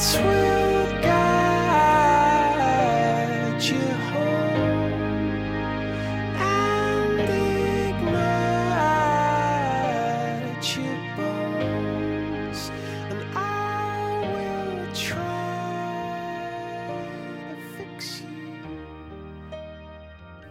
sweet.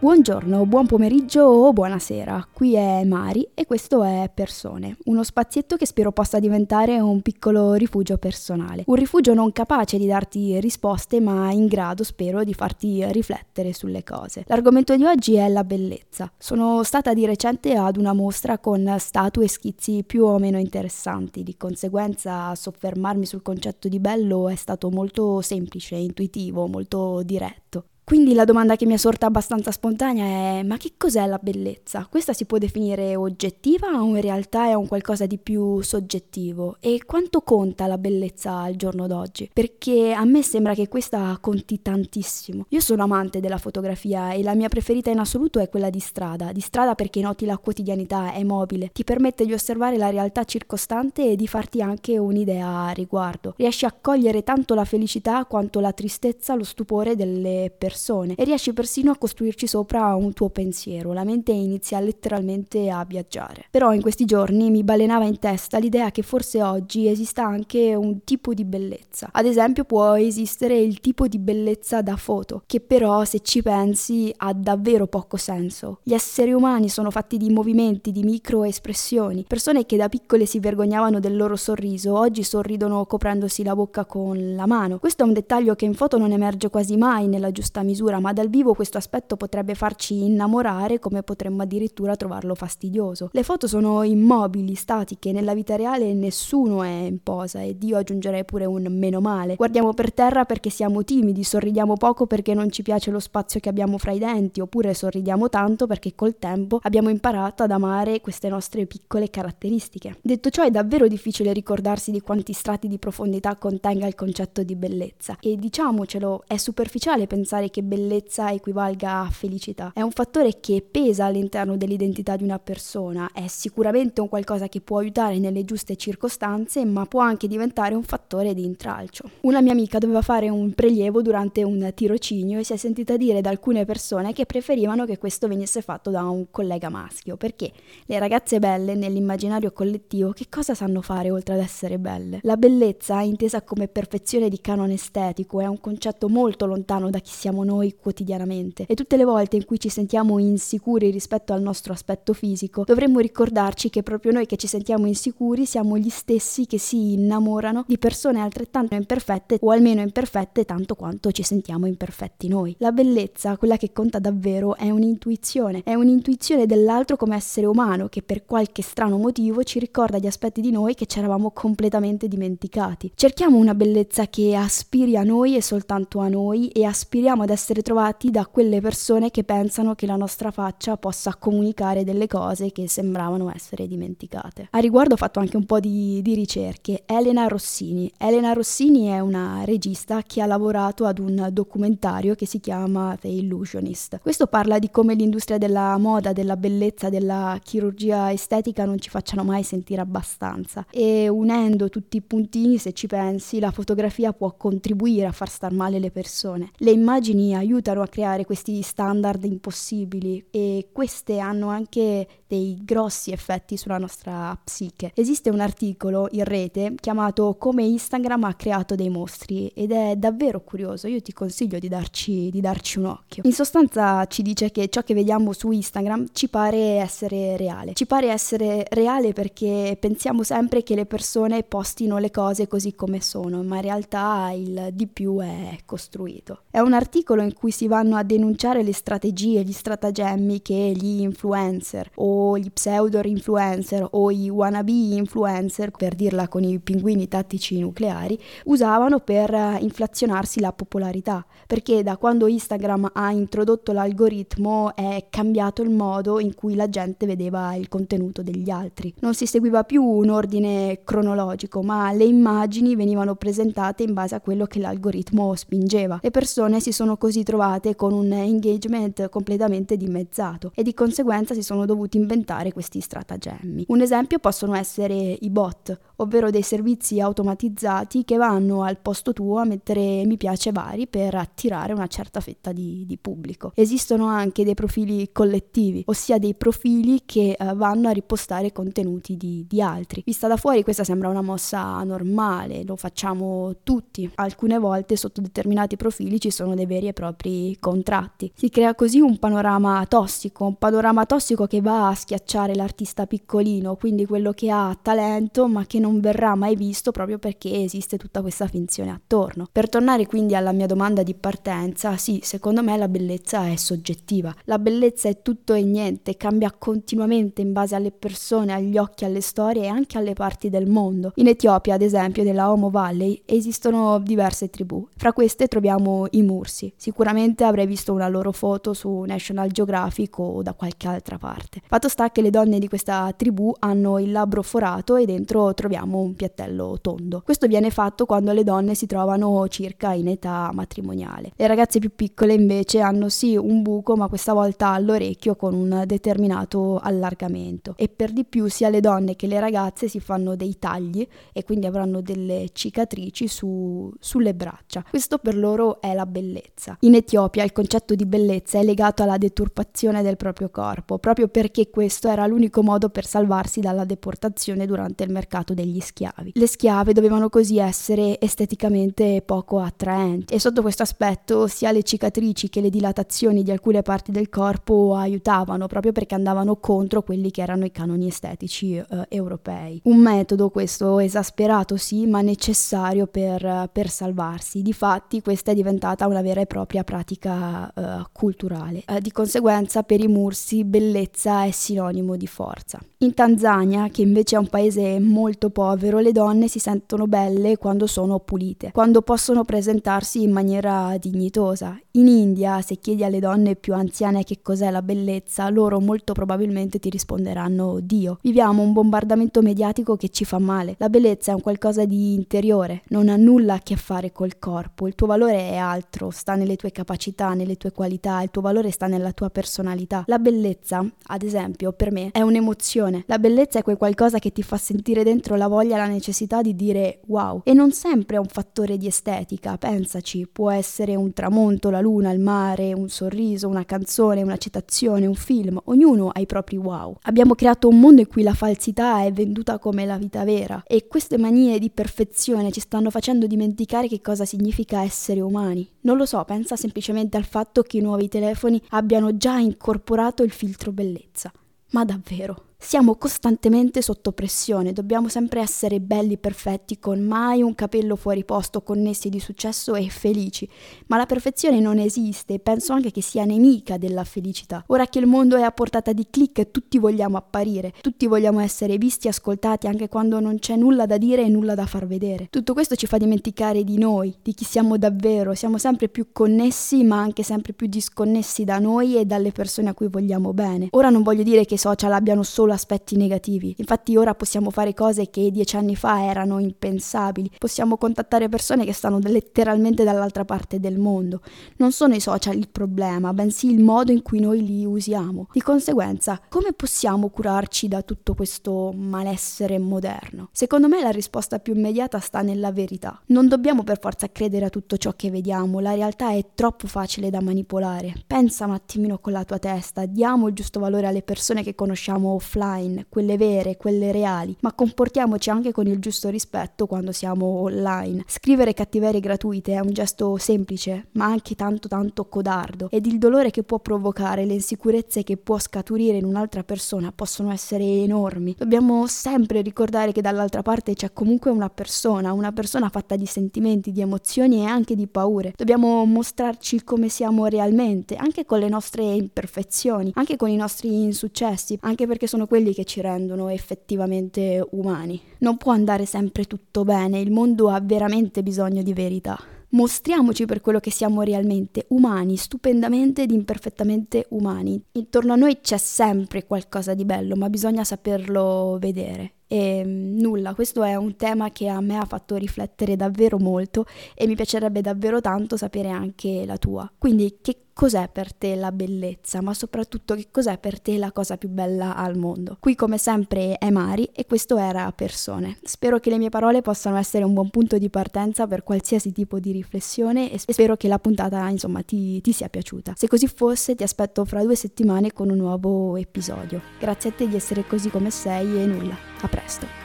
Buongiorno, buon pomeriggio o buonasera. Qui è Mari e questo è Persone, uno spazietto che spero possa diventare un piccolo rifugio personale. Un rifugio non capace di darti risposte, ma in grado, spero, di farti riflettere sulle cose. L'argomento di oggi è la bellezza. Sono stata di recente ad una mostra con statue e schizzi più o meno interessanti, di conseguenza soffermarmi sul concetto di bello è stato molto semplice, intuitivo, molto diretto. Quindi la domanda che mi è sorta abbastanza spontanea è ma che cos'è la bellezza? Questa si può definire oggettiva o in realtà è un qualcosa di più soggettivo? E quanto conta la bellezza al giorno d'oggi? Perché a me sembra che questa conti tantissimo. Io sono amante della fotografia e la mia preferita in assoluto è quella di strada. Di strada perché noti la quotidianità, è mobile, ti permette di osservare la realtà circostante e di farti anche un'idea a riguardo. Riesci a cogliere tanto la felicità quanto la tristezza, lo stupore delle persone e riesci persino a costruirci sopra un tuo pensiero. La mente inizia letteralmente a viaggiare. Però in questi giorni mi balenava in testa l'idea che forse oggi esista anche un tipo di bellezza. Ad esempio può esistere il tipo di bellezza da foto, che però se ci pensi ha davvero poco senso. Gli esseri umani sono fatti di movimenti, di microespressioni. Persone che da piccole si vergognavano del loro sorriso, oggi sorridono coprendosi la bocca con la mano. Questo è un dettaglio che in foto non emerge quasi mai nella giusta misura, ma dal vivo questo aspetto potrebbe farci innamorare come potremmo addirittura trovarlo fastidioso. Le foto sono immobili, statiche, nella vita reale nessuno è in posa ed io aggiungerei pure un meno male. Guardiamo per terra perché siamo timidi, sorridiamo poco perché non ci piace lo spazio che abbiamo fra i denti, oppure sorridiamo tanto perché col tempo abbiamo imparato ad amare queste nostre piccole caratteristiche. Detto ciò è davvero difficile ricordarsi di quanti strati di profondità contenga il concetto di bellezza e diciamocelo, è superficiale pensare che bellezza equivalga a felicità. È un fattore che pesa all'interno dell'identità di una persona, è sicuramente un qualcosa che può aiutare nelle giuste circostanze, ma può anche diventare un fattore di intralcio. Una mia amica doveva fare un prelievo durante un tirocinio e si è sentita dire da alcune persone che preferivano che questo venisse fatto da un collega maschio, perché le ragazze belle nell'immaginario collettivo che cosa sanno fare oltre ad essere belle? La bellezza, intesa come perfezione di canone estetico, è un concetto molto lontano da chi siamo noi quotidianamente e tutte le volte in cui ci sentiamo insicuri rispetto al nostro aspetto fisico, dovremmo ricordarci che proprio noi che ci sentiamo insicuri siamo gli stessi che si innamorano di persone altrettanto imperfette o almeno imperfette tanto quanto ci sentiamo imperfetti noi. La bellezza, quella che conta davvero, è un'intuizione, è un'intuizione dell'altro come essere umano che per qualche strano motivo ci ricorda gli aspetti di noi che ci eravamo completamente dimenticati. Cerchiamo una bellezza che aspiri a noi e soltanto a noi e aspiriamo ad essere trovati da quelle persone che pensano che la nostra faccia possa comunicare delle cose che sembravano essere dimenticate. A riguardo ho fatto anche un po' di, di ricerche. Elena Rossini. Elena Rossini è una regista che ha lavorato ad un documentario che si chiama The Illusionist. Questo parla di come l'industria della moda, della bellezza, della chirurgia estetica non ci facciano mai sentire abbastanza. E unendo tutti i puntini, se ci pensi, la fotografia può contribuire a far star male le persone. Le immagini aiutano a creare questi standard impossibili e queste hanno anche dei grossi effetti sulla nostra psiche. Esiste un articolo in rete chiamato Come Instagram ha creato dei mostri ed è davvero curioso, io ti consiglio di darci, di darci un occhio. In sostanza ci dice che ciò che vediamo su Instagram ci pare essere reale. Ci pare essere reale perché pensiamo sempre che le persone postino le cose così come sono, ma in realtà il di più è costruito. È un articolo in cui si vanno a denunciare le strategie, gli stratagemmi che gli influencer o gli pseudo influencer o i wannabe influencer, per dirla con i pinguini tattici nucleari, usavano per inflazionarsi la popolarità, perché da quando Instagram ha introdotto l'algoritmo è cambiato il modo in cui la gente vedeva il contenuto degli altri. Non si seguiva più un ordine cronologico, ma le immagini venivano presentate in base a quello che l'algoritmo spingeva. Le persone si sono così trovate con un engagement completamente dimezzato e di conseguenza si sono dovuti inventare questi stratagemmi. Un esempio possono essere i bot, ovvero dei servizi automatizzati che vanno al posto tuo a mettere mi piace vari per attirare una certa fetta di, di pubblico. Esistono anche dei profili collettivi, ossia dei profili che uh, vanno a ripostare contenuti di, di altri. Vista da fuori questa sembra una mossa normale, lo facciamo tutti. Alcune volte sotto determinati profili ci sono dei veri e propri contratti. Si crea così un panorama tossico, un panorama tossico che va a schiacciare l'artista piccolino, quindi quello che ha talento ma che non verrà mai visto proprio perché esiste tutta questa finzione attorno. Per tornare quindi alla mia domanda di partenza, sì, secondo me la bellezza è soggettiva. La bellezza è tutto e niente, cambia continuamente in base alle persone, agli occhi, alle storie e anche alle parti del mondo. In Etiopia, ad esempio, nella Homo Valley, esistono diverse tribù. Fra queste troviamo i Mursi. Sicuramente avrei visto una loro foto su National Geographic o da qualche altra parte. Fatto sta che le donne di questa tribù hanno il labbro forato e dentro troviamo un piattello tondo. Questo viene fatto quando le donne si trovano circa in età matrimoniale. Le ragazze più piccole invece hanno sì un buco, ma questa volta all'orecchio con un determinato allargamento. E per di più sia le donne che le ragazze si fanno dei tagli e quindi avranno delle cicatrici su, sulle braccia. Questo per loro è la bellezza. In Etiopia il concetto di bellezza è legato alla deturpazione del proprio corpo, proprio perché questo era l'unico modo per salvarsi dalla deportazione durante il mercato degli schiavi. Le schiave dovevano così essere esteticamente poco attraenti e sotto questo aspetto sia le cicatrici che le dilatazioni di alcune parti del corpo aiutavano proprio perché andavano contro quelli che erano i canoni estetici eh, europei. Un metodo questo esasperato sì, ma necessario per, per salvarsi. Difatti questa è diventata una vera e propria pratica eh, culturale. Eh, di conseguenza per i Mursi bellezza è sinonimo di forza. In Tanzania, che invece è un paese molto povero, le donne si sentono belle quando sono pulite, quando possono presentarsi in maniera dignitosa. In India, se chiedi alle donne più anziane che cos'è la bellezza, loro molto probabilmente ti risponderanno Dio. Viviamo un bombardamento mediatico che ci fa male. La bellezza è un qualcosa di interiore, non ha nulla a che fare col corpo. Il tuo valore è altro, sta nelle tue capacità, nelle tue qualità, il tuo valore sta nella tua personalità. La bellezza, ad esempio, per me è un'emozione. La bellezza è quel qualcosa che ti fa sentire dentro la voglia, la necessità di dire wow. E non sempre è un fattore di estetica, pensaci, può essere un tramonto, la luna, il mare, un sorriso, una canzone, una citazione, un film, ognuno ha i propri wow. Abbiamo creato un mondo in cui la falsità è venduta come la vita vera e queste manie di perfezione ci stanno facendo dimenticare che cosa significa essere umani. Non lo so, pensa semplicemente al fatto che i nuovi telefoni abbiano già incorporato il filtro bellezza. Ma davvero? Siamo costantemente sotto pressione, dobbiamo sempre essere belli, perfetti, con mai un capello fuori posto, connessi di successo e felici. Ma la perfezione non esiste e penso anche che sia nemica della felicità. Ora che il mondo è a portata di clic, tutti vogliamo apparire, tutti vogliamo essere visti e ascoltati anche quando non c'è nulla da dire e nulla da far vedere. Tutto questo ci fa dimenticare di noi, di chi siamo davvero. Siamo sempre più connessi, ma anche sempre più disconnessi da noi e dalle persone a cui vogliamo bene. Ora non voglio dire che i social abbiano solo solo aspetti negativi. Infatti ora possiamo fare cose che dieci anni fa erano impensabili. Possiamo contattare persone che stanno letteralmente dall'altra parte del mondo. Non sono i social il problema, bensì il modo in cui noi li usiamo. Di conseguenza, come possiamo curarci da tutto questo malessere moderno? Secondo me la risposta più immediata sta nella verità. Non dobbiamo per forza credere a tutto ciò che vediamo, la realtà è troppo facile da manipolare. Pensa un attimino con la tua testa, diamo il giusto valore alle persone che conosciamo offline offline, quelle vere, quelle reali, ma comportiamoci anche con il giusto rispetto quando siamo online. Scrivere cattiverie gratuite è un gesto semplice, ma anche tanto tanto codardo, ed il dolore che può provocare, le insicurezze che può scaturire in un'altra persona possono essere enormi. Dobbiamo sempre ricordare che dall'altra parte c'è comunque una persona, una persona fatta di sentimenti, di emozioni e anche di paure. Dobbiamo mostrarci come siamo realmente, anche con le nostre imperfezioni, anche con i nostri insuccessi, anche perché sono quelli che ci rendono effettivamente umani. Non può andare sempre tutto bene, il mondo ha veramente bisogno di verità. Mostriamoci per quello che siamo realmente, umani, stupendamente ed imperfettamente umani. Intorno a noi c'è sempre qualcosa di bello, ma bisogna saperlo vedere. E mm, nulla, questo è un tema che a me ha fatto riflettere davvero molto e mi piacerebbe davvero tanto sapere anche la tua. Quindi che cos'è per te la bellezza, ma soprattutto che cos'è per te la cosa più bella al mondo. Qui come sempre è Mari e questo era Persone. Spero che le mie parole possano essere un buon punto di partenza per qualsiasi tipo di riflessione e spero che la puntata insomma ti, ti sia piaciuta. Se così fosse ti aspetto fra due settimane con un nuovo episodio. Grazie a te di essere così come sei e nulla. A presto!